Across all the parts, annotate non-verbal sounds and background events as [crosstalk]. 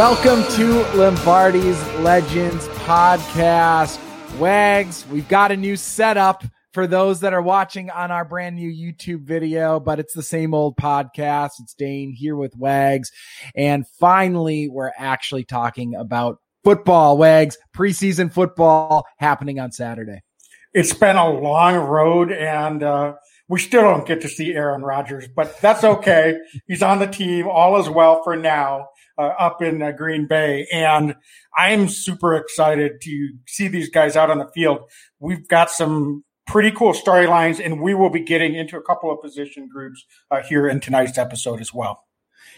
Welcome to Lombardi's Legends podcast. Wags, we've got a new setup for those that are watching on our brand new YouTube video, but it's the same old podcast. It's Dane here with Wags. And finally, we're actually talking about football, Wags, preseason football happening on Saturday. It's been a long road and, uh, we still don't get to see Aaron Rodgers, but that's okay. He's on the team. All is well for now uh, up in uh, Green Bay. And I'm super excited to see these guys out on the field. We've got some pretty cool storylines, and we will be getting into a couple of position groups uh, here in tonight's episode as well.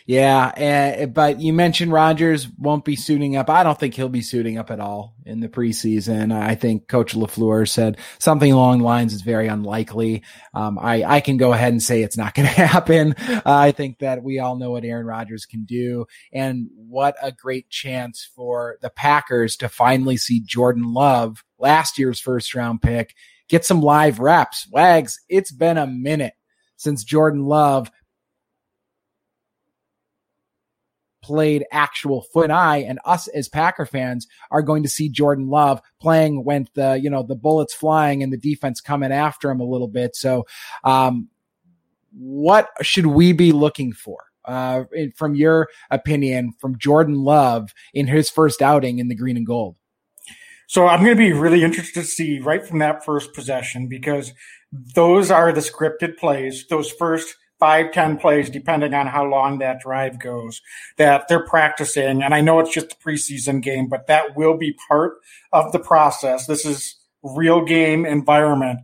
Yeah, uh, but you mentioned Rodgers won't be suiting up. I don't think he'll be suiting up at all in the preseason. I think Coach LaFleur said something along the lines is very unlikely. Um, I I can go ahead and say it's not [laughs] going to happen. Uh, I think that we all know what Aaron Rodgers can do, and what a great chance for the Packers to finally see Jordan Love, last year's first round pick, get some live reps. Wags, it's been a minute since Jordan Love played actual foot and eye and us as Packer fans are going to see Jordan Love playing when the, you know, the bullets flying and the defense coming after him a little bit. So, um, what should we be looking for? Uh, from your opinion, from Jordan Love in his first outing in the green and gold? So I'm going to be really interested to see right from that first possession because those are the scripted plays. Those first five, 10 plays, depending on how long that drive goes, that they're practicing. And I know it's just a preseason game, but that will be part of the process. This is real game environment.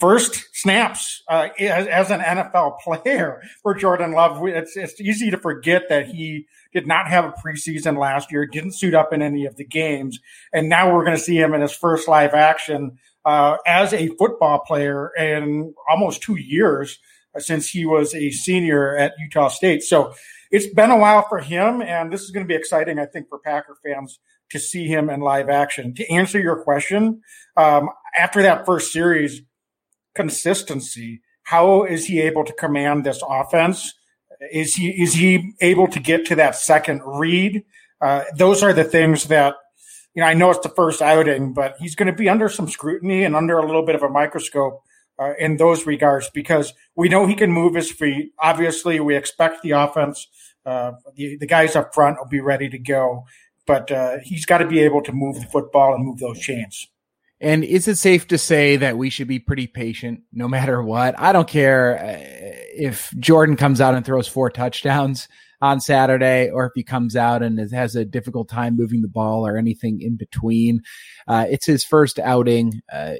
First snaps uh, as, as, an NFL [laughs] player for Jordan Love, it's, it's easy to forget that he did not have a preseason last year, didn't suit up in any of the games, and now we're going to see him in his first live action uh, as a football player in almost two years since he was a senior at Utah State. So it's been a while for him, and this is going to be exciting, I think, for Packer fans to see him in live action. To answer your question, um, after that first series, consistency. How is he able to command this offense? Is he is he able to get to that second read? Uh, those are the things that you know. I know it's the first outing, but he's going to be under some scrutiny and under a little bit of a microscope uh, in those regards because we know he can move his feet. Obviously, we expect the offense, uh, the, the guys up front will be ready to go, but uh, he's got to be able to move the football and move those chains. And is it safe to say that we should be pretty patient no matter what? I don't care uh, if Jordan comes out and throws four touchdowns on Saturday or if he comes out and has a difficult time moving the ball or anything in between. Uh, it's his first outing. Uh,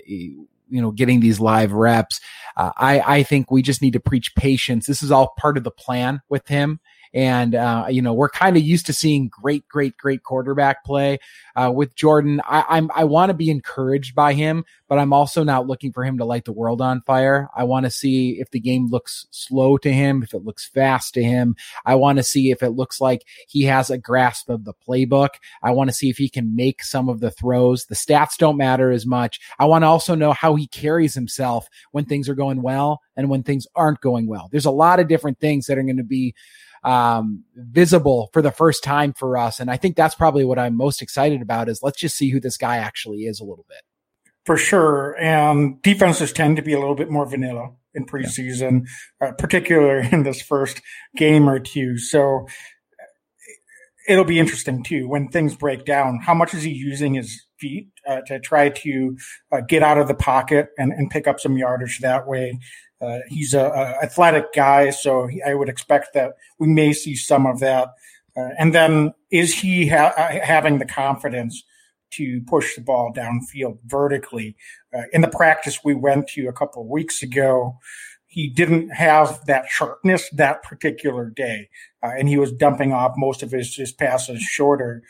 you know, getting these live reps. Uh, I, I think we just need to preach patience. This is all part of the plan with him. And, uh, you know, we're kind of used to seeing great, great, great quarterback play, uh, with Jordan. I, I'm, I want to be encouraged by him, but I'm also not looking for him to light the world on fire. I want to see if the game looks slow to him, if it looks fast to him. I want to see if it looks like he has a grasp of the playbook. I want to see if he can make some of the throws. The stats don't matter as much. I want to also know how he carries himself when things are going well and when things aren't going well. There's a lot of different things that are going to be um, visible for the first time for us. And I think that's probably what I'm most excited about is let's just see who this guy actually is a little bit. For sure. And defenses tend to be a little bit more vanilla in preseason, yeah. uh, particularly [laughs] in this first game or two. So it'll be interesting too when things break down. How much is he using his feet uh, to try to uh, get out of the pocket and, and pick up some yardage that way? Uh, he's a, a, athletic guy, so he, I would expect that we may see some of that. Uh, and then, is he ha- uh, having the confidence to push the ball downfield vertically? Uh, in the practice we went to a couple of weeks ago, he didn't have that sharpness that particular day, uh, and he was dumping off most of his, his passes shorter.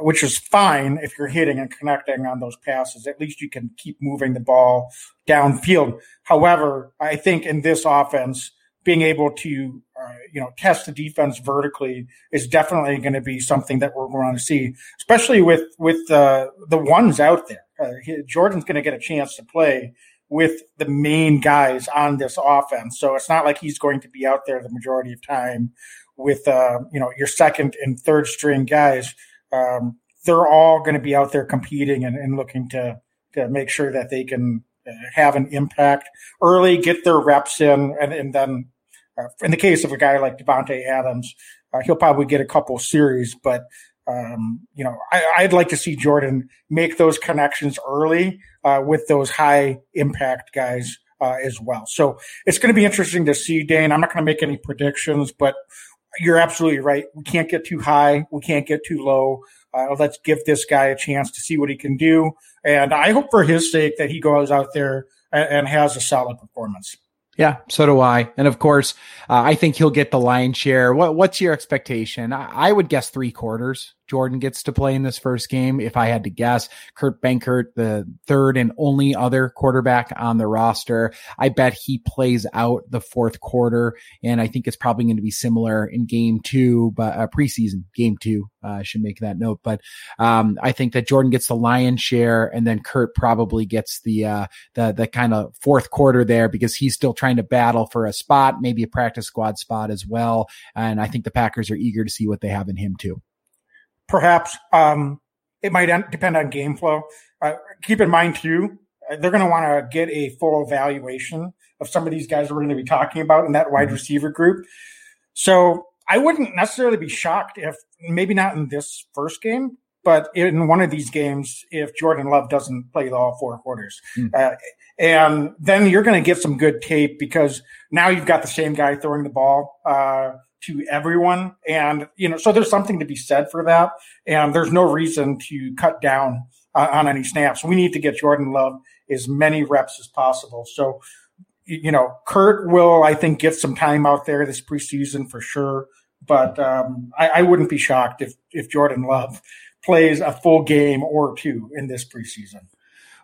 Which is fine if you're hitting and connecting on those passes. At least you can keep moving the ball downfield. However, I think in this offense, being able to uh, you know test the defense vertically is definitely going to be something that we're going to see, especially with with uh, the ones out there. Uh, Jordan's going to get a chance to play with the main guys on this offense, so it's not like he's going to be out there the majority of time with uh, you know your second and third string guys, um, they're all going to be out there competing and, and looking to to make sure that they can uh, have an impact early, get their reps in, and, and then uh, in the case of a guy like Davante Adams, uh, he'll probably get a couple series, but um, you know, I, would like to see Jordan make those connections early uh, with those high impact guys uh, as well. So it's going to be interesting to see, Dane. I'm not going to make any predictions, but you're absolutely right. We can't get too high. We can't get too low. Uh, let's give this guy a chance to see what he can do. And I hope for his sake that he goes out there and, and has a solid performance. Yeah, so do I. And of course, uh, I think he'll get the lion's share. What, what's your expectation? I, I, would guess three quarters. Jordan gets to play in this first game. If I had to guess, Kurt Benkert, the third and only other quarterback on the roster, I bet he plays out the fourth quarter. And I think it's probably going to be similar in game two, but uh, preseason game two. Uh, I should make that note, but um, I think that Jordan gets the lion's share, and then Kurt probably gets the uh, the the kind of fourth quarter there because he's still trying to battle for a spot, maybe a practice squad spot as well. And I think the Packers are eager to see what they have in him too perhaps um, it might depend on game flow. Uh, keep in mind too, uh, they're going to want to get a full evaluation of some of these guys we're going to be talking about in that wide mm-hmm. receiver group. So I wouldn't necessarily be shocked if maybe not in this first game, but in one of these games, if Jordan Love doesn't play all four quarters. Mm. Uh, and then you're going to get some good tape because now you've got the same guy throwing the ball. Uh, to everyone. And, you know, so there's something to be said for that. And there's no reason to cut down uh, on any snaps. We need to get Jordan Love as many reps as possible. So, you know, Kurt will, I think, get some time out there this preseason for sure. But um, I, I wouldn't be shocked if, if Jordan Love plays a full game or two in this preseason.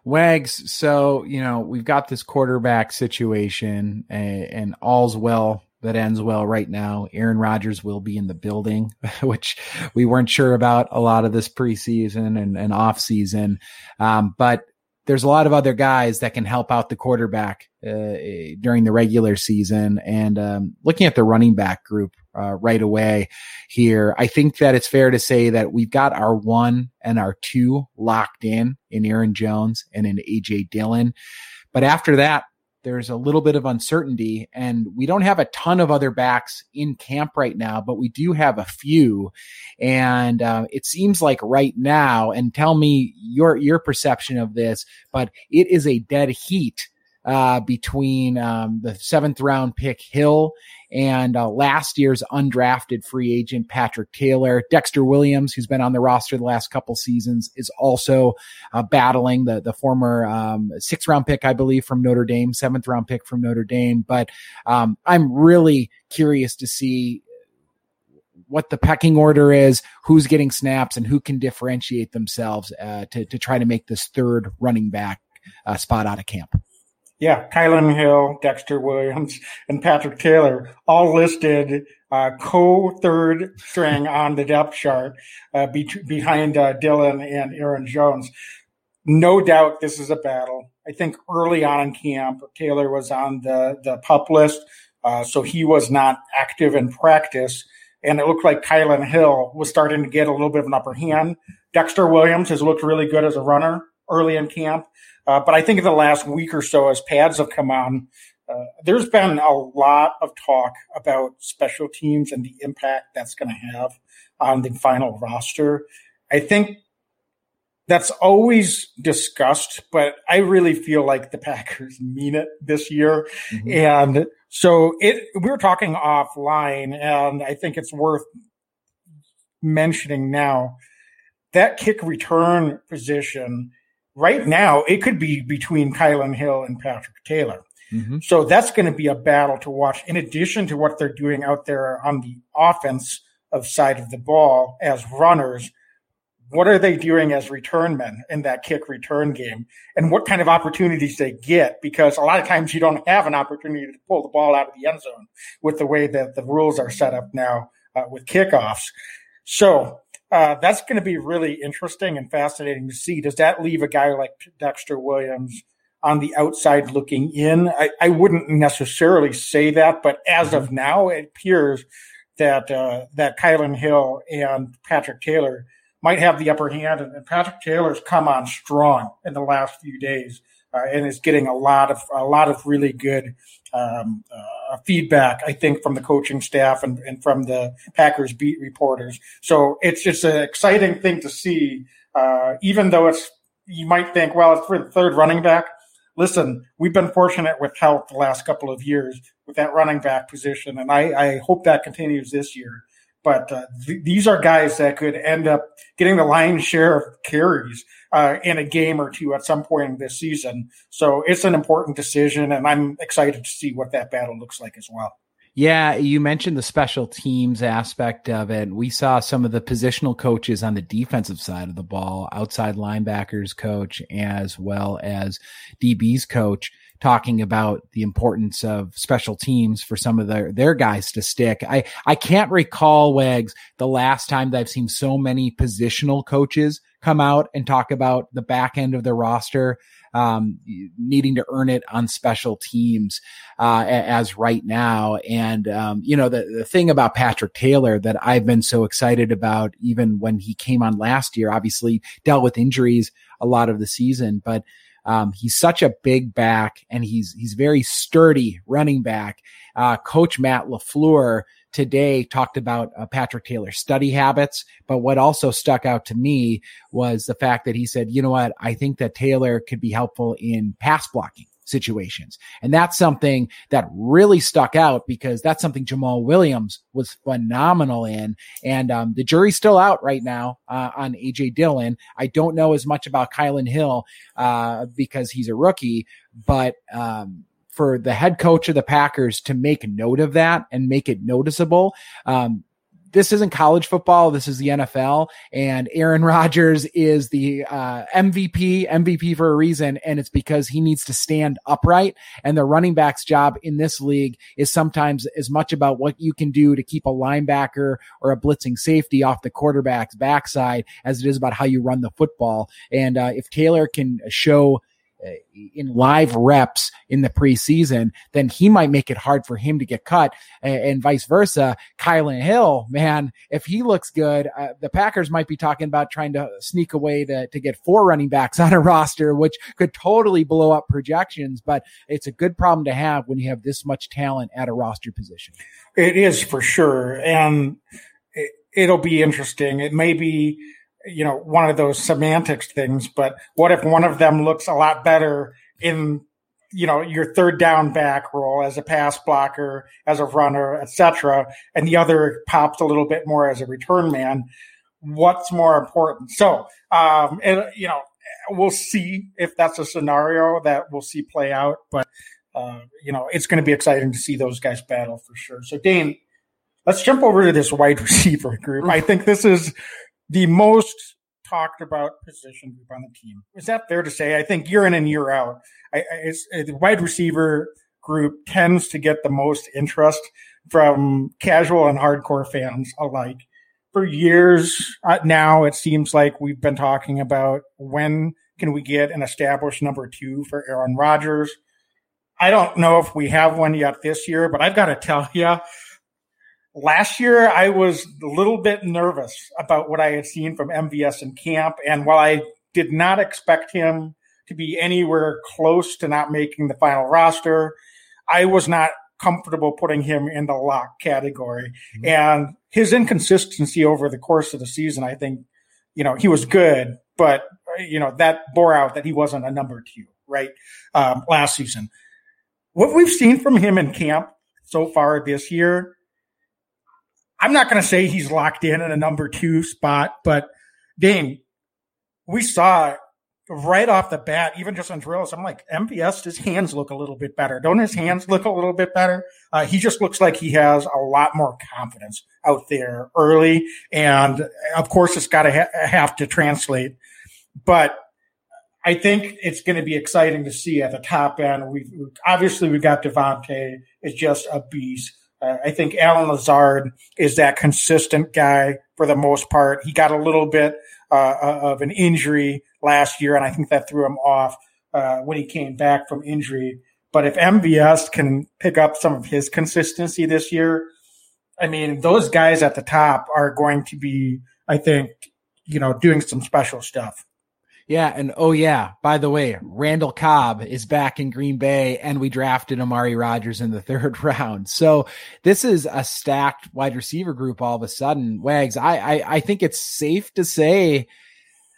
Wags, so you know we've got this quarterback situation, and, and all's well that ends well right now. Aaron Rodgers will be in the building, [laughs] which we weren't sure about a lot of this preseason and, and off season. Um, but there's a lot of other guys that can help out the quarterback uh, during the regular season. And um, looking at the running back group uh, right away here, I think that it's fair to say that we've got our one and our two locked in in Aaron Jones and in AJ Dillon. But after that, there's a little bit of uncertainty and we don't have a ton of other backs in camp right now, but we do have a few. And uh, it seems like right now, and tell me your, your perception of this, but it is a dead heat uh, between um, the seventh round pick Hill and uh, last year's undrafted free agent Patrick Taylor. Dexter Williams, who's been on the roster the last couple seasons, is also uh, battling the the former um, sixth round pick, I believe, from Notre Dame, seventh round pick from Notre Dame. But um, I'm really curious to see what the pecking order is, who's getting snaps, and who can differentiate themselves uh, to to try to make this third running back uh, spot out of camp. Yeah, Kylin Hill, Dexter Williams, and Patrick Taylor all listed uh, co third string on the depth chart uh, be- behind uh, Dillon and Aaron Jones. No doubt this is a battle. I think early on in camp, Taylor was on the, the pup list, uh, so he was not active in practice. And it looked like Kylin Hill was starting to get a little bit of an upper hand. Dexter Williams has looked really good as a runner early in camp. Uh, but I think in the last week or so, as pads have come on, uh, there's been a lot of talk about special teams and the impact that's going to have on the final roster. I think that's always discussed, but I really feel like the Packers mean it this year. Mm-hmm. And so it, we were talking offline and I think it's worth mentioning now that kick return position right now it could be between Kylin Hill and Patrick Taylor. Mm-hmm. So that's going to be a battle to watch. In addition to what they're doing out there on the offense of side of the ball as runners, what are they doing as return men in that kick return game? And what kind of opportunities they get? Because a lot of times you don't have an opportunity to pull the ball out of the end zone with the way that the rules are set up now uh, with kickoffs. So uh, that's going to be really interesting and fascinating to see. Does that leave a guy like Dexter Williams on the outside looking in? I, I wouldn't necessarily say that, but as of now, it appears that uh, that Kylin Hill and Patrick Taylor might have the upper hand. And Patrick Taylor's come on strong in the last few days uh, and is getting a lot of a lot of really good um, uh, feedback. I think from the coaching staff and, and, from the Packers beat reporters. So it's just an exciting thing to see. Uh, even though it's you might think, well, it's for the third running back. Listen, we've been fortunate with health the last couple of years with that running back position, and I, I hope that continues this year. But uh, th- these are guys that could end up getting the lion's share of carries uh, in a game or two at some point in this season. So it's an important decision, and I'm excited to see what that battle looks like as well. Yeah, you mentioned the special teams aspect of it. We saw some of the positional coaches on the defensive side of the ball, outside linebackers coach, as well as DB's coach, talking about the importance of special teams for some of their, their guys to stick. I, I can't recall, Wags, the last time that I've seen so many positional coaches come out and talk about the back end of their roster um, needing to earn it on special teams uh, as right now. And um, you know the the thing about Patrick Taylor that I've been so excited about, even when he came on last year, obviously dealt with injuries a lot of the season, but um, he's such a big back and he's he's very sturdy running back. Uh, Coach Matt LaFleur today talked about uh, Patrick Taylor's study habits, but what also stuck out to me was the fact that he said, you know what, I think that Taylor could be helpful in pass blocking situations. And that's something that really stuck out because that's something Jamaal Williams was phenomenal in. And um, the jury's still out right now uh, on AJ Dillon. I don't know as much about Kylin Hill uh, because he's a rookie, but um, for the head coach of the Packers to make note of that and make it noticeable. Um, this isn't college football. This is the NFL and Aaron [laughs] Rodgers is the uh, MVP, MVP for a reason. And it's because he needs to stand upright. And the running back's job in this league is sometimes as much about what you can do to keep a linebacker or a blitzing safety off the quarterback's backside as it is about how you run the football. And uh, if Taylor can show in live reps in the preseason, then he might make it hard for him to get cut, and, and vice versa. Kylin Hill, man, if he looks good, uh, the Packers might be talking about trying to sneak away to to get four running backs [laughs] on a roster, which could totally blow up projections. But it's a good problem to have when you have this much talent at a roster position. It is for sure, and it, it'll be interesting. It may be you know, one of those semantics things, but what if one of them looks a lot better in, you know, your third down back role as a pass blocker, as a runner, etc., and the other pops a little bit more as a return man? What's more important? So, um, and, you know, we'll see if that's a scenario that we'll see play out, but, uh, you know, it's going to be exciting to see those guys battle for sure. So, Dane, let's jump over to this wide [laughs] receiver group. I think this is the most talked about position group on the team. Is that fair to say? I think year in and year out, I, I, the wide receiver group tends to get the most interest from casual and hardcore fans alike. For years uh, now, it seems like we've been talking about when can we get an established number two for Aaron Rodgers. I don't know if we have one yet this year, but I've got to tell you, Last year, I was a little bit nervous about what I had seen from MVS in camp. And while I did not expect him to be anywhere close to not making the final roster, I was not comfortable putting him in the lock category. Mm-hmm. And his inconsistency over the course of the season, I think, you know, he was good, but, you know, that bore out that he wasn't a number two, right? Um, last season. What we've seen from him in camp so far this year I'm not going to say he's locked in in a number two spot, but Dane, we saw right off the bat, even just on drills, I'm like, MVS, his hands look a little bit better. Don't his hands look a little bit better? Uh, he just looks like he has a lot more confidence out there early. And of course, it's got to ha- have to translate. But I think it's going to be exciting to see at the top end. We've obviously we got Davante is just a beast. Uh, I think Allen Lazard is that consistent guy for the most part. He got a little bit uh, uh, of an injury last year, and I think that threw him off uh, when he came back from injury. But if MVS can pick up some of his consistency this year, I mean, those guys at the top are going to be, I think, you know, doing some special stuff. Yeah, and oh yeah, by the way, Randall Cobb is back in Green Bay, and we drafted Amari Rodgers in the [laughs] third round. So this is a stacked wide receiver group. All of a sudden, Wags, I I, I think it's safe to say,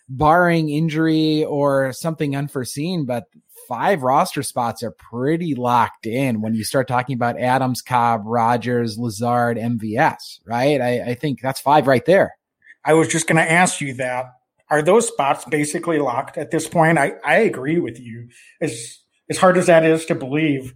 barring injury or something unforeseen, but five roster spots are pretty locked in when you start talking about Adams, Cobb, Rodgers, Lazard, MVS. Right? I, I think that's five right there. I was just going to ask you that are those spots basically locked at this point? I, I agree with you. As as hard as that is to believe,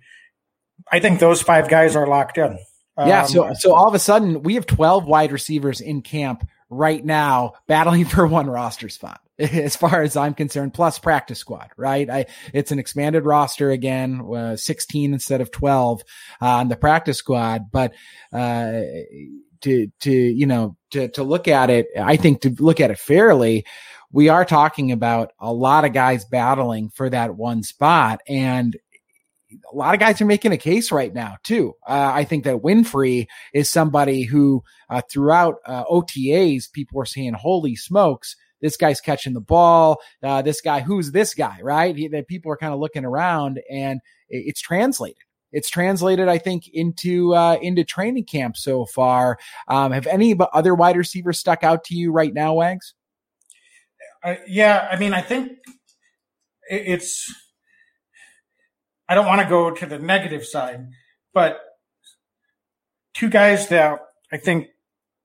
I think those five guys are locked in. Yeah, um, so so all of a sudden we have 12 wide receivers in camp right now battling [laughs] for one roster spot [laughs] as far as I'm concerned plus practice squad right I it's an expanded roster again uh, 16 instead of 12 uh, on the practice squad but uh, to to you know to to look at it, I think to look at it fairly, we are talking about a lot of guys battling for that one spot, and a lot of guys are making a case right now too. Uh, I think that Winfree is somebody who uh, throughout uh, OTAs, people were saying, "Holy smokes!" This guy's catching the ball. Uh, this guy, who's this guy, right? He, that people are kind of looking around, and it's translated it's translated, I think, into uh, into training camp so far. Um, have any other wide receivers stuck out to you right now, Wags? Uh, yeah, I mean, I think it's. I don't want to go to the negative side, but two guys that I think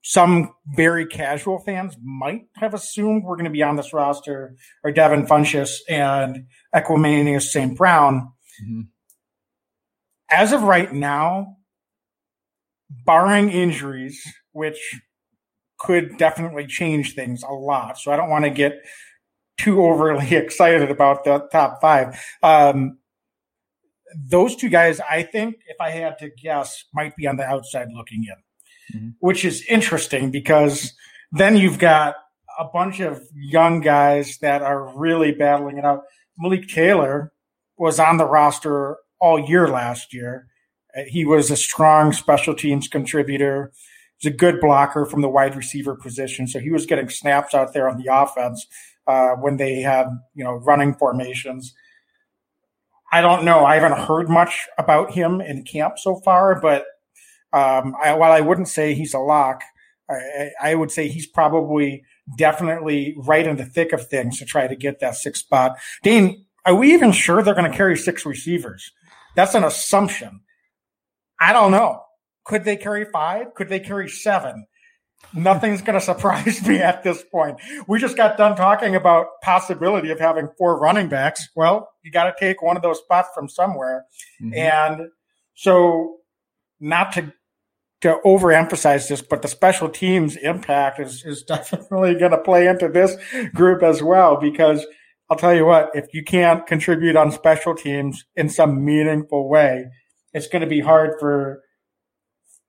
some very casual fans might have assumed were going to be on this roster are Devin Funchess and Equanimeous St. Brown. Mm-hmm as of right now, barring injuries, which could definitely change things a lot. So I don't want to get too overly [laughs] excited about the top five. Um, those two guys, I think, if I had to guess, might be on the outside looking in, mm-hmm. which is interesting because then you've got a bunch of young guys that are really battling it out. Malik Taylor was on the roster all year last year. Uh, he was a strong special teams contributor. He's a good blocker from the wide receiver position. So he was getting snaps out there on the offense uh, when they had, you know, running formations. I don't know. I haven't heard much about him in camp so far, but um, I, while I wouldn't say he's a lock, I, I, would say he's probably definitely right in the thick of things to try to get that sixth spot. Dane, are we even sure they're going to carry six receivers? That's an assumption. I don't know. Could they carry five? Could they carry seven? Nothing's going to surprise [laughs] me at this point. We just got done talking about possibility of having four running backs. Well, you got to take one of those spots from somewhere. Mm-hmm. And so not to to overemphasize this, but the special teams impact is, is [laughs] definitely going to play into this group as well because I'll tell you what, if you can't contribute on special teams in some meaningful way, it's going to be hard for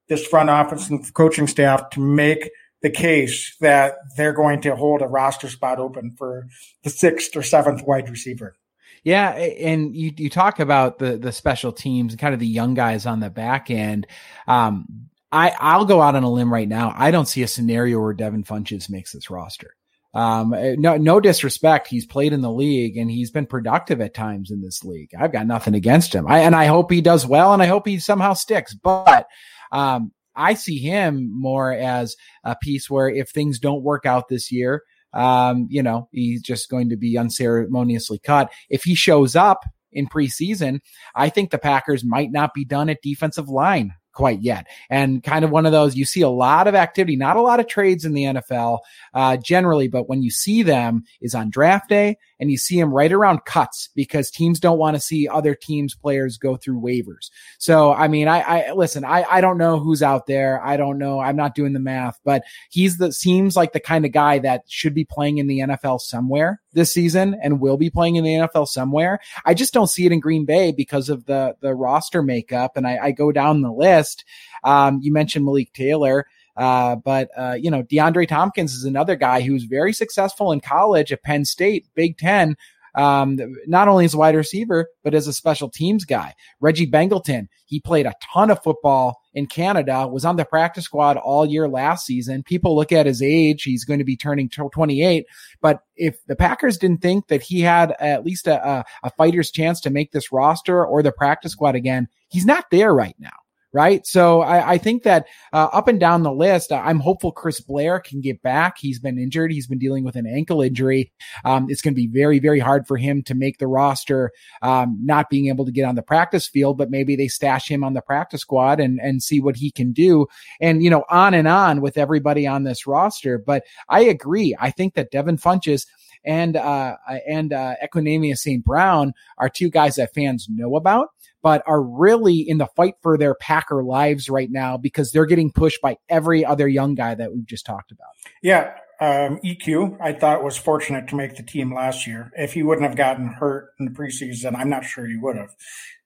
this front office and coaching staff to make the case that they're going to hold a roster spot open for the sixth or seventh wide receiver. Yeah, and you you talk about the the special teams and kind of the young guys on the back end. Um, I I'll go out on a limb right now. I don't see a scenario where Devin Funchess makes this roster. Um, no, no disrespect. He's played in the league and he's been productive at times in this league. I've got nothing against him. I, and I hope he does well and I hope he somehow sticks. But, um, I see him more as a piece where if things don't work out this year, um, you know, he's just going to be unceremoniously cut. If he shows up in preseason, I think the Packers might not be done at defensive line quite yet. And kind of one of those, you see a lot of activity, not a lot of trades in the NFL uh, generally, but when you see them is on draft day and you see them right around cuts because teams don't want to see other teams' players go through waivers. So, I mean, I, I listen, I, I don't know who's out there. I don't know. I'm not doing the math, but he's the seems like the kind of guy that should be playing in the NFL somewhere this season and will be playing in the NFL somewhere. I just don't see it in Green Bay because of the the roster makeup. And I, I go down the list. Um, you mentioned Malik Taylor. Uh, but uh, you know, DeAndre Thompkins is another guy who's very successful in college at Penn State, Big Ten. Um, not only as a wide receiver, but as a special teams guy. Reggie Begelton, he played a ton of football in Canada, was on the practice squad all year last season. People look at his age. He's going to be turning 28. But if the Packers didn't think that he had at least a, a, a fighter's chance to make this roster or the practice squad again, he's not there right now right? So I, I think that uh, up and down the list, I'm hopeful Chris Blair can get back. He's been injured. He's been dealing with an ankle injury. Um, it's going to be very, very hard for him to make the roster, um, not being able to get on the practice field, but maybe they stash him on the practice squad and, and see what he can do. And, you know, on and on with everybody on this roster. But I agree. I think that Devin Funchess and uh, and uh, Equanimeous St. Brown are two guys that fans know about but are really in the fight for their Packer lives right now because they're getting pushed by every other young guy that we've just talked about. Yeah. Um, EQ, I thought was fortunate to make the team last year. If he wouldn't have gotten hurt in the preseason, I'm not sure he would have.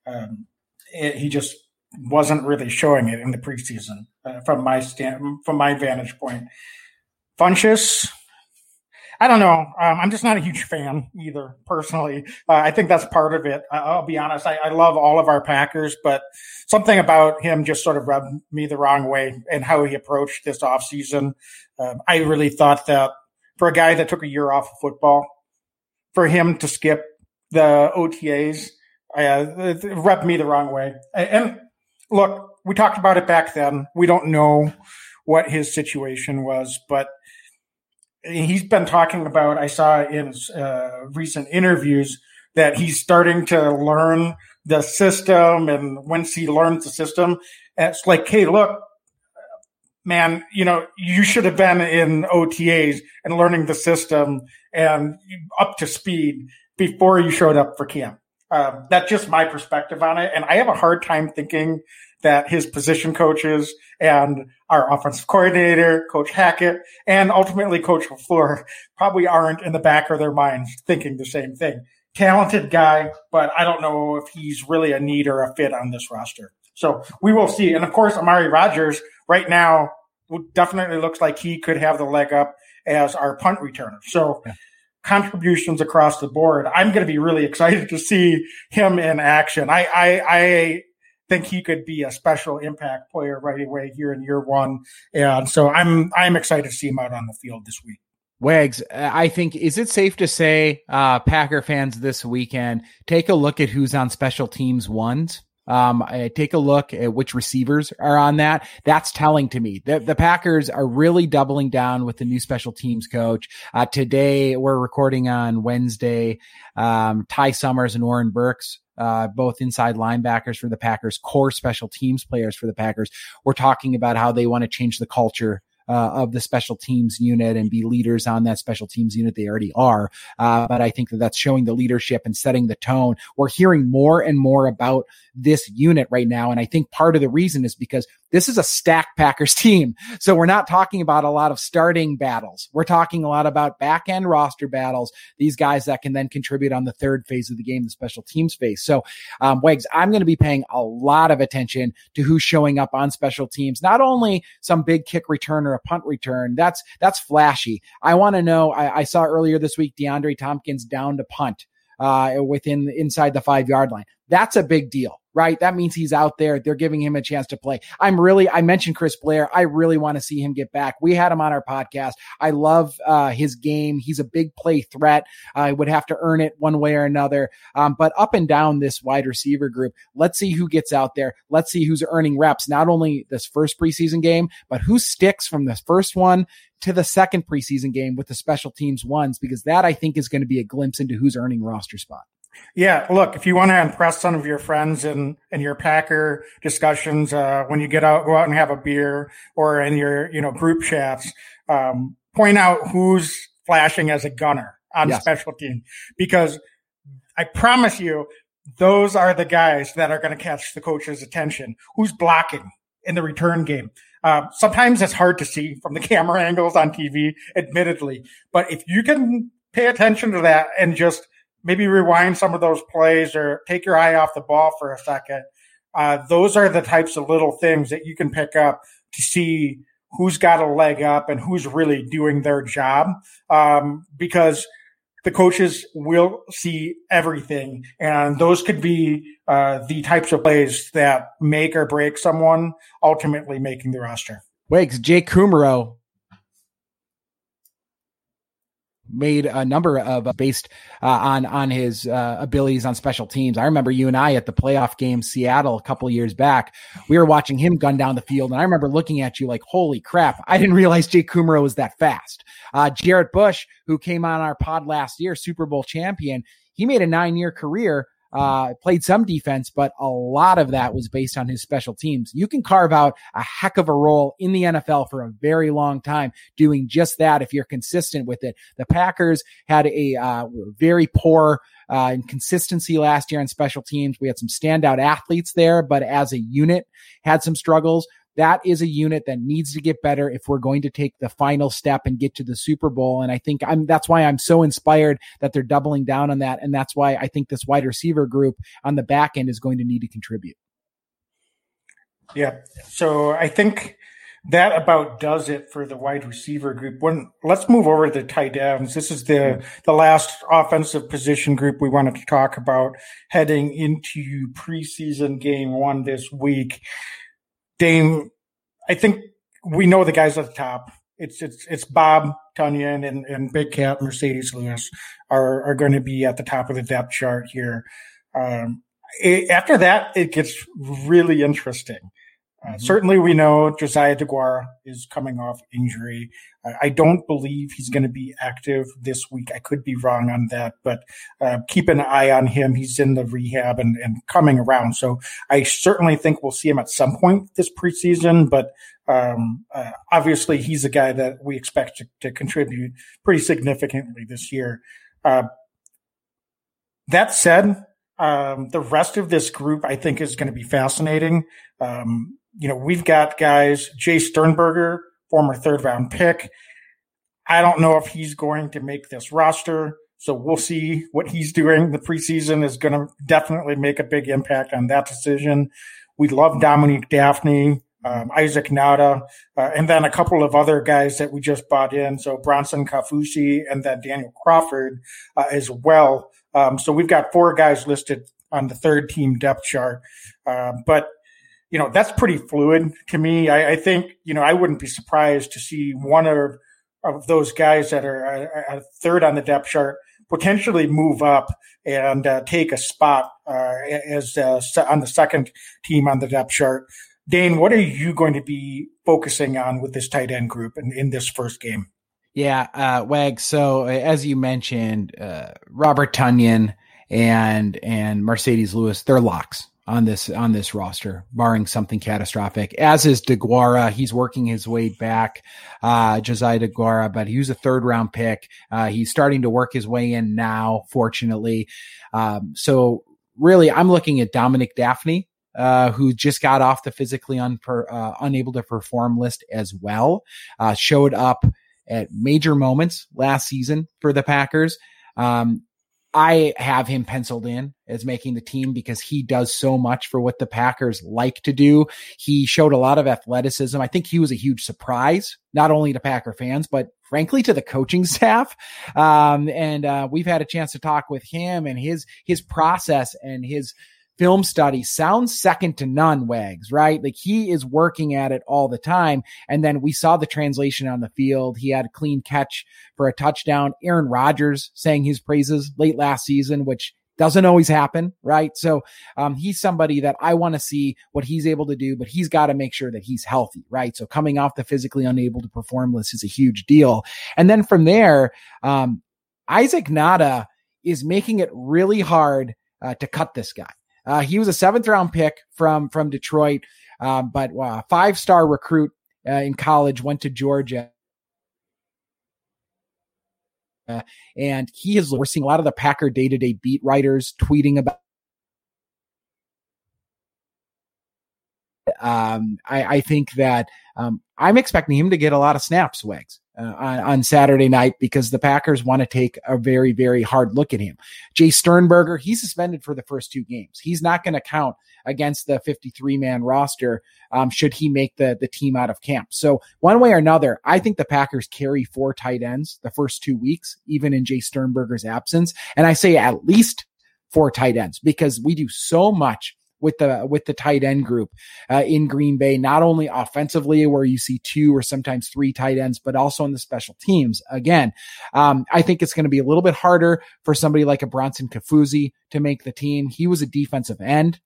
Um, it, he just wasn't really showing it in the preseason uh, from my stand, from my vantage point. Funchess, I don't know. Um, I'm just not a huge fan either, personally. Uh, I think that's part of it. I, will be honest. I, I, love all of our Packers, but something about him just sort of rubbed me the wrong way and how he approached this offseason. Um, I really thought that for a guy that took a year off of football, for him to skip the OTAs, uh, rubbed me the wrong way. And look, we talked about it back then. We don't know what his situation was, but he's been talking about, I saw in uh, recent interviews that he's starting to learn the system. And once he learns the system, it's like, hey, look, man, you know, you should have been in OTAs and learning the system and up to speed before you showed up for camp. Uh, that's just my perspective on it. And I have a hard time thinking that his position coaches and our offensive coordinator, Coach Hackett, and ultimately Coach LaFleur probably aren't in the back of their minds thinking the same thing. Talented guy, but I don't know if he's really a need or a fit on this roster. So we will see. And of course, Amari Rodgers right now definitely looks like he could have the leg up as our punt returner. So yeah. contributions across the board. I'm going to be really [laughs] excited to see him in action. I, I, I think he could be a special impact player right away here in year one. And so I'm I'm excited to see him out on the field this week. Wags, I think is it safe to say, uh, Packer fans this weekend, take a look at who's on special teams ones. Um, take a look at which receivers are on that. That's telling to me. The, the Packers are really doubling down with the new special teams coach. Uh, today we're recording on Wednesday. Um, Ty Summers and Oren Burks uh, both inside linebackers for the Packers, core special teams players for the Packers. We're talking about how they want to change the culture uh, of the special teams unit and be leaders on that special teams unit. They already are. Uh, but I think that that's showing the leadership and setting the tone. We're hearing more and more about this unit right now. And I think part of the reason is because this is a stack Packers [laughs] team. So we're not talking about a lot of starting battles. We're talking a lot about back end roster battles. These guys that can then contribute on the third phase of the game, the special teams phase. So, um, Wags, I'm going to be paying a lot of attention to who's showing up on special teams. Not only some big kick return or a punt return. That's, that's flashy. I want to know. I, I saw earlier this week, DeAndre Thompkins down to punt uh, within inside the five yard line. That's a big deal right? That means he's out there. They're giving him a chance to play. I'm really, I mentioned Chris Blair. I really want to see him get back. We had him on our podcast. I love uh, his game. He's a big play threat. I uh, would have to earn it one way or another. Um, but up and down this wide receiver group, let's see who gets out there. Let's see who's earning reps, not only this first preseason game, but who sticks from the first one to the second preseason game with the special teams ones, because that I think is going to be a glimpse into who's earning roster spot. Yeah, look, if you want to impress some of your friends in, in your Packer discussions, uh, when you get out, go out and have a beer or in your, you know, group chats, um, point out who's flashing as a gunner on yes. special team because I promise you, those are the guys that are going to catch the coach's attention. Who's blocking in the return game? Uh, sometimes it's hard to see from the [laughs] camera angles on TV, admittedly, but if you can pay attention to that and just maybe rewind some of those plays or take your eye off the ball for a second. Uh, those are the types of little things that you can pick up to see who's got a leg up and who's really doing their job. Um, because the coaches will see everything, and those could be uh, the types of plays that make or break someone ultimately making the roster. Wags, Jake Kumerow made a number of uh, based uh, on on his uh, abilities on special teams. I remember you and I at the playoff game Seattle a couple years back. We were watching him gun down the field, and I remember looking at you like, "Holy crap!" I didn't [laughs] realize Jake Kumerow was that fast. Uh, Jarrett Bush, who came on our pod last year, Super Bowl champion, he made a nine year career uh, played some defense, but a lot of that was based on his special teams. You can carve out a heck of a role in the NFL for a very long time doing just that if you're consistent with it. The Packers had a uh, very poor uh, in consistency last year on special teams. We had some standout athletes there, but as a unit had some struggles that is a unit that needs to get better if we're going to take the final step and get to the Super Bowl. And I think I'm, that's why I'm so inspired that they're doubling down on that. And that's why I think this wide receiver group on the back end is going to need to contribute. Yeah. So I think that about does it for the wide receiver group. When let's move over to the tight ends. This is the the last offensive position group we wanted to talk about heading into preseason game one this week. Dane, I think we know the guys at the top. It's it's it's Bob Tonyan and, and Big Cat Marcedes Lewis are are going to be at the top of the depth chart here. Um, it, after that, it gets really interesting. Uh, mm-hmm. Certainly, we know Josiah DeGuara is coming off injury. Uh, I don't believe he's going to be active this week. I could be wrong on that, but uh, keep an eye on him. He's in the rehab and, and coming around. So I certainly think we'll see him at some point this preseason, but um, uh, obviously he's a guy that we expect to, to contribute pretty significantly this year. Uh, that said, um, the rest of this group, I think, is going to be fascinating. Um, you know, we've got guys, Jace Sternberger, former third round pick. I don't know if he's going to make this roster. So we'll see what he's doing. The preseason is going to definitely make a big impact on that decision. We love Dominique Dafney, um, Isaac Nauta, uh, and then a couple of other guys that we just bought in. So Bronson Kaufusi and then Daniel Crawford uh, as well. Um, so we've got four guys listed on the third team depth chart. Uh, but you know, that's pretty fluid to me. I, I, think, you know, I wouldn't be surprised to see one of, of those guys that are a, a third on the depth chart potentially move up and uh, take a spot uh, as uh, on the second team on the depth chart. Dane, what are you going to be focusing on with this tight end group in, in this first game? Yeah, uh, Wag. So as you mentioned, uh, Robert Tonyan and and Marcedes Lewis, they're locks on this on this roster, barring something catastrophic. As is DeGuara, he's working his way back. Uh, Josiah DeGuara, but he was a third round pick. Uh, he's starting to work his way in now, fortunately. Um, so really, I'm looking at Dominique Dafney. Uh, who just got off the physically uh, unable to perform list as well, uh, showed up at major moments last season for the Packers. Um, I have him penciled in as making the team because he does so much for what the Packers like to do. He showed a lot of athleticism. I think he was a huge surprise, not only to Packer fans, but frankly to the coaching [laughs] staff. Um, and, uh, we've had a chance to talk with him and his, his process and his, film study sounds second to none, Wags, right? Like he is working at it all the time. And then we saw the translation on the field. He had a clean catch for a touchdown. Aaron Rodgers saying his praises late last season, which doesn't always happen, right? So um, he's somebody that I want to see what he's able to do, but he's got to make sure that he's healthy, right? So coming off the physically unable to perform list is a huge deal. And then from there, um, Isaac Nauta is making it really hard uh, to cut this guy. Uh, he was a seventh round pick from from Detroit, um, but uh, five star recruit uh, in college. Went to Georgia. Uh, and he is, we're seeing a lot of the Packer day to day beat writers tweeting about um, I, I, think that um, I'm expecting him to get a lot of snaps, Wags. Uh, on, Saturday night because the Packers want to take a very, very hard look at him. Jace Sternberger, he's suspended for the first two games. He's not going to count against the 53 man roster um, should he make the, the team out of camp. So one way or another, I think the Packers carry four tight ends the first two weeks, even in Jace Sternberger's absence. And I say at least four tight ends because we do so much with the with the tight end group uh, in Green Bay, not only offensively where you see two or sometimes three tight ends, but also in the special teams. Again, um, I think it's going to be a little bit harder for somebody like a Bronson Kaufusi to make the team. He was a defensive end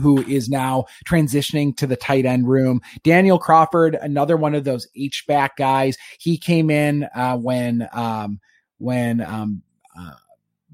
who is now transitioning to the tight end room. Daniel Crawford, another one of those H back guys. He came in uh, when um, when um, uh,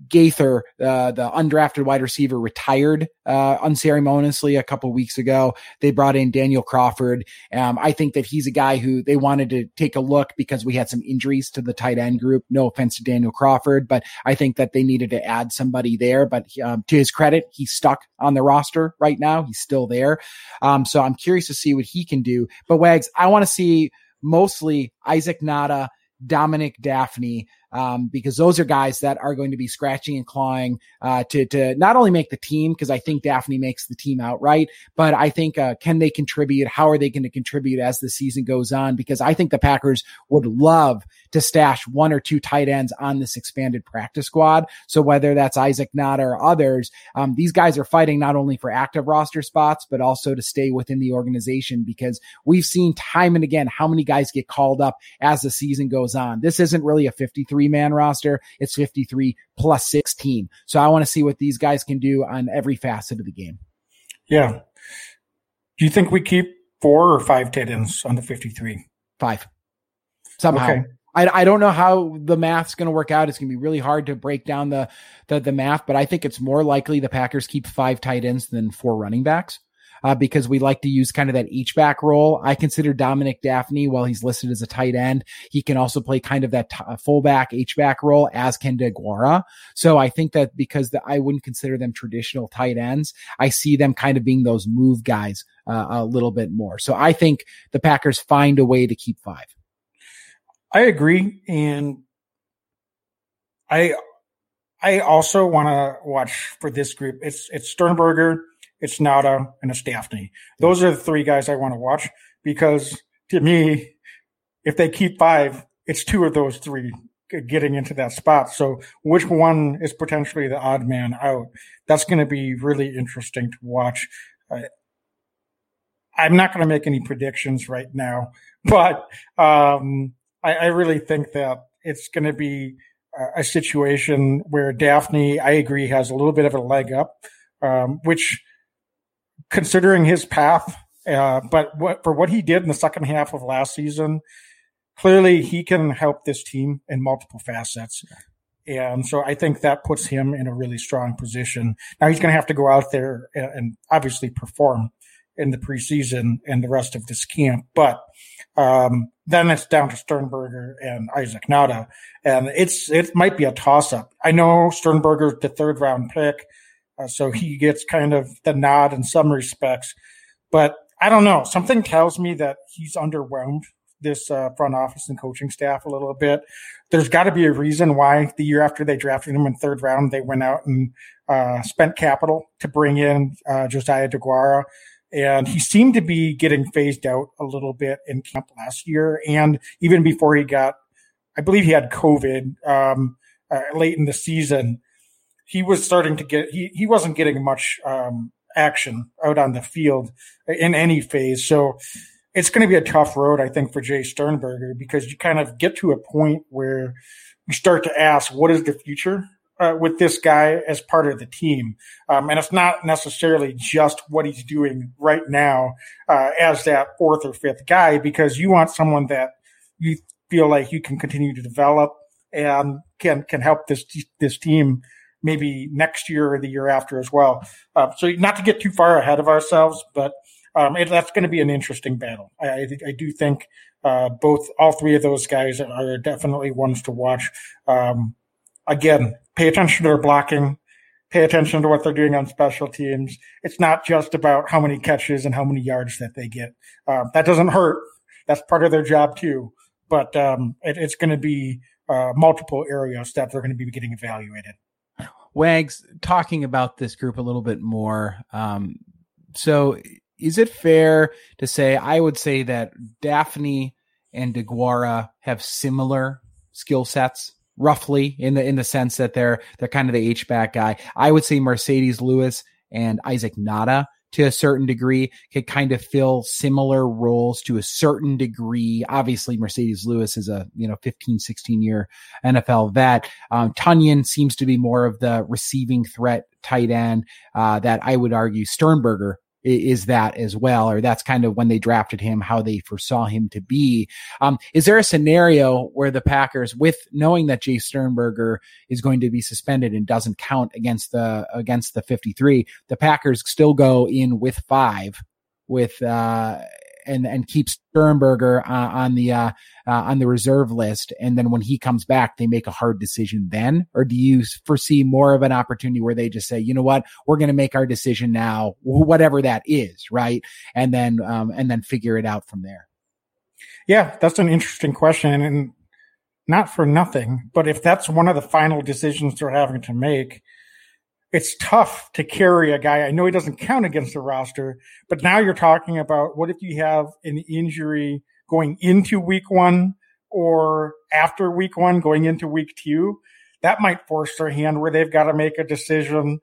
Gaither, uh, the undrafted wide receiver, retired uh, unceremoniously a couple weeks ago. They brought in Daniel Crawford. Um, I think that he's a guy who they wanted to take a look because we had some injuries to the tight end group. No offense to Daniel Crawford, but I think that they needed to add somebody there. But um, to his credit, he's stuck on the roster right now. He's still there. Um, so I'm curious to see what he can do. But Wags, I want to see mostly Isaac Nauta, Dominique Dafney, um, because those are guys that are going to be scratching and clawing uh, to to not only make the team because I think Dafney makes the team outright, but I think uh, can they contribute? How are they going to contribute as the season goes on? Because I think the Packers would love to stash one or two tight ends on this expanded practice squad. So whether that's Isaac Nauta or others, um, these guys are fighting not only for active roster spots, but also to stay within the organization because we've seen time and again how many guys get called up as the season goes on. This isn't really a 53 man roster. It's 53 plus 16. So I want to see what these guys can do on every facet of the game. Yeah. Do you think we keep four or five tight ends on the 53? Five. Somehow. Okay. I, I don't know how the math's going to work out. It's going to be really hard to break down the, the the math, but I think it's more likely the Packers keep five tight ends than four running backs. Uh, because we like to use kind of that H back role. I consider Dominique Dafney, while he's listed as a tight end, he can also play kind of that t- uh, fullback H back role as can Deguara. So I think that because the, I wouldn't consider them traditional tight ends, I see them kind of being those move guys uh, a little bit more. So I think the Packers find a way to keep five. I agree, and I I also want to watch for this group. It's it's Sternberger, it's Nauta, and it's Dafney. Those are the three guys I want to watch because to me, if they keep five, it's two of those three getting into that spot. So which one is potentially the odd man out? That's going to be really interesting to watch. I'm not going to make any predictions right now, [laughs] but um, I, I really think that it's going to be a situation where Dafney, I agree, has a little bit of a leg up, um, which considering his path, uh, but what, for what he did in the second half of last season, clearly he can help this team in multiple facets. And so I think that puts him in a really strong position. Now he's going to have to go out there and, and obviously perform in the preseason and the rest of this camp. But um, then it's down to Sternberger and Isaac Nauta, and it's it might be a toss up. I know Sternberger's the third round pick, uh, so he gets kind of the nod in some respects, but I don't know. Something tells me that he's underwhelmed this uh, front office and coaching staff a little bit. There's got to be a reason why the year after they drafted him in third round, they went out and uh, spent capital to bring in uh, Josiah Deguara and he seemed to be getting phased out a little bit in camp last year, and even before he got, I believe he had COVID um, uh, late in the season. He was starting to get he he wasn't getting much um, action out on the field in any phase, so it's going to be a tough road, I think, for Jace Sternberger because you kind of get to a point where you start to ask, what is the future uh, with this guy as part of the team. Um, and it's not necessarily just what he's doing right now uh, as that fourth or fifth guy, because you want someone that you feel like you can continue to develop and can can help this this team maybe next year or the year after as well. Uh, so not to get too far ahead of ourselves, but um, it, that's going to be an interesting battle. I, I, do think uh, both all three of those guys are definitely ones to watch. Um, again, pay attention to their blocking, pay attention to what they're doing on special teams. It's not just about how many catches and how many yards that they get. Uh, that doesn't hurt. That's part of their job too. but um, it, it's going to be uh, multiple areas that they're going to be getting evaluated. Wags, talking about this group a little bit more. Um, so, is it fair to say I would say that Dafney and Deguara have similar skill sets? roughly in the in the sense that they're they're kind of the H back guy. I would say Marcedes Lewis and Isaac Nauta to a certain degree could kind of fill similar roles to a certain degree. Obviously, Marcedes Lewis is a, you know, 15, 16 year NFL vet. Um, Tonyan seems to be more of the receiving threat tight end, uh, that I would argue Sternberger is that as well, or that's kind of when they drafted him, how they foresaw him to be. Um, is there a scenario where the Packers, with knowing that Jace Sternberger is going to be suspended and doesn't count against the against the 53, the Packers still go in with five with uh and and keep Sternberger uh, on the uh, uh, on the reserve list, and then when he comes back, they make a hard decision then, or do you foresee more of an opportunity where they just say, you know what, we're going to make our decision now, whatever that is, right, and then um, and then figure it out from there. Yeah, that's an interesting question, and not for nothing, but if that's one of the final decisions they're having to make, it's tough to carry a guy. I know he doesn't count against the roster, but now you're talking about what if you have an injury going into week one or after week one going into week two? That might force their hand where they've got to make a decision,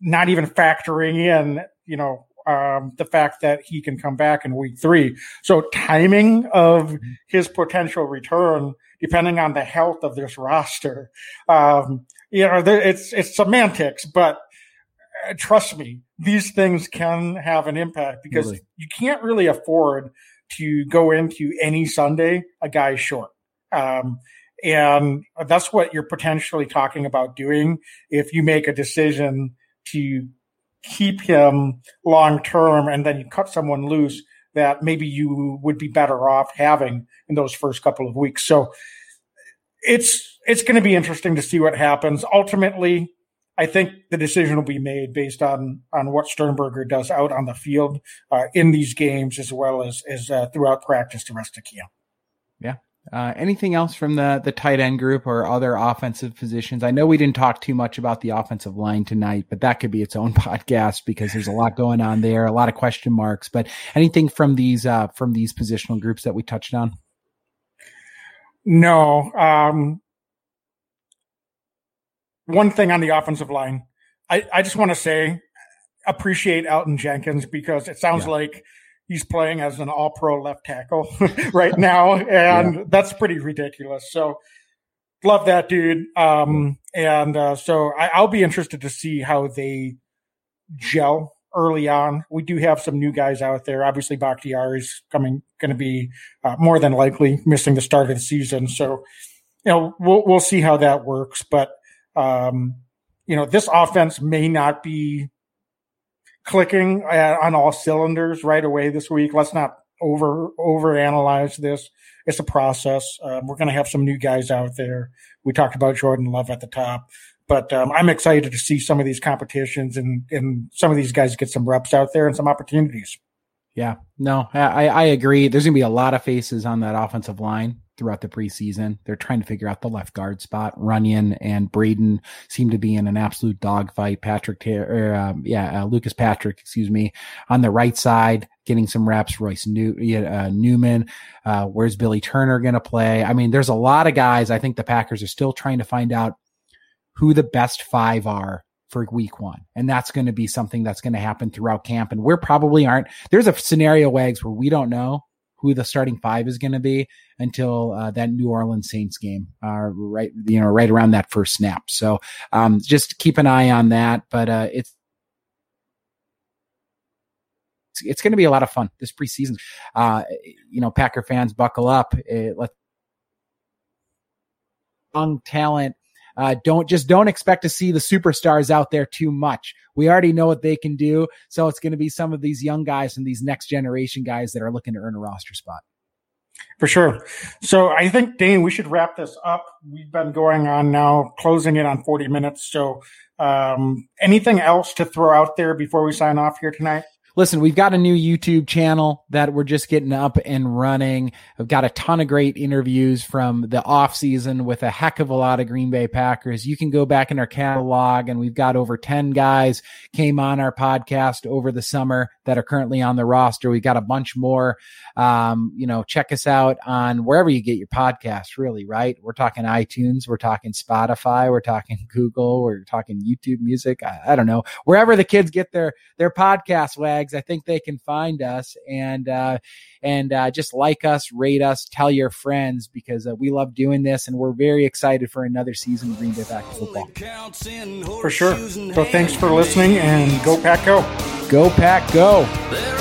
not even factoring in, you know, um, the fact that he can come back in week three. So timing of mm-hmm. his potential return, depending on the health of this roster, um, you know, it's it's semantics, but uh, trust me, these things can have an impact because really? you can't really afford to go into any Sunday a guy short. Um, and that's what you're potentially talking about doing if you make a decision to keep him long term and then you cut someone loose that maybe you would be better off having in those first couple of weeks. So it's it's going to be interesting to see what happens. Ultimately, I think the decision will be made based on on what Sternberger does out on the field uh, in these games, as well as as uh, throughout practice the rest of camp. Yeah. Uh, anything else from the the tight end group or other offensive positions? I know we didn't talk too much about the offensive line tonight, but that could be its own [laughs] podcast because there's a lot going on there, a lot of question marks. But anything from these uh, from these positional groups that we touched on? No. Um, one thing on the offensive line, I, I just want to say, appreciate Elgton Jenkins because it sounds yeah. like he's playing as an all pro left tackle [laughs] right now. And yeah. that's pretty ridiculous. So love that dude. Um, and, uh, so I, I'll be interested to see how they gel early on. We do have some new guys out there. Obviously, Bakhtiari is coming, going to be uh, more than likely missing the start of the season. So, you know, we'll we'll see how that works. But um, you know, this offense may not be clicking on all cylinders right away this week. Let's not over over analyze this. It's a process. Um, we're going to have some new guys out there. We talked about Jordan Love at the top. But um, I'm excited to see some of these competitions and, and some of these guys get some reps out there and some opportunities. Yeah, no, I, I agree. There's going to be a lot of faces on that offensive line throughout the preseason. They're trying to figure out the left guard spot. Runyan and Braden seem to be in an absolute dogfight. Patrick, or, um, yeah, uh, Lucas Patrick, excuse me, on the right side, getting some reps. Royce New, uh, Newman, uh, where's Billy Turner going to play? I mean, there's a lot of guys. I think the Packers are still trying to find out who the best five are for week one. And that's going to be something that's going to happen throughout camp. And we're probably aren't, there's a scenario wags where we don't know who the starting five is going to be until uh, that New Orleans Saints game, uh, right, you know, right around that first snap. So, um, just keep an eye on that, but, uh, it's, it's going to be a lot of fun this preseason. Uh, you know, Packer fans buckle up. It, let young talent uh, don't just don't expect to see the superstars out there too much. We already know what they can do. So it's going to be some of these young guys and these next generation guys that are looking to earn a roster spot. For sure. So I think, Dane, we should wrap this up. We've been going on now, closing it on 40 minutes. So um, anything else to throw out there before we sign off here tonight? Listen, we've got a new YouTube channel that we're just getting up and running. I've got a ton of great interviews from the off season with a heck of a lot of Green Bay Packers. You can go back in our catalog and we've got over 10 guys came on our podcast over the summer that are currently on the roster. We've got a bunch more. Um, you know, check us out on wherever you get your podcast, really, right? We're talking iTunes, we're talking Spotify, we're talking [laughs] Google, we're talking YouTube music. I, I don't know. Wherever the kids get their their podcast wags, I think they can find us and uh and uh, just like us, rate us, tell your friends because uh, we love doing this and we're very excited for another season of Green Bay Pack football. For sure. So thanks for listening and go Pack Go. Go Pack Go.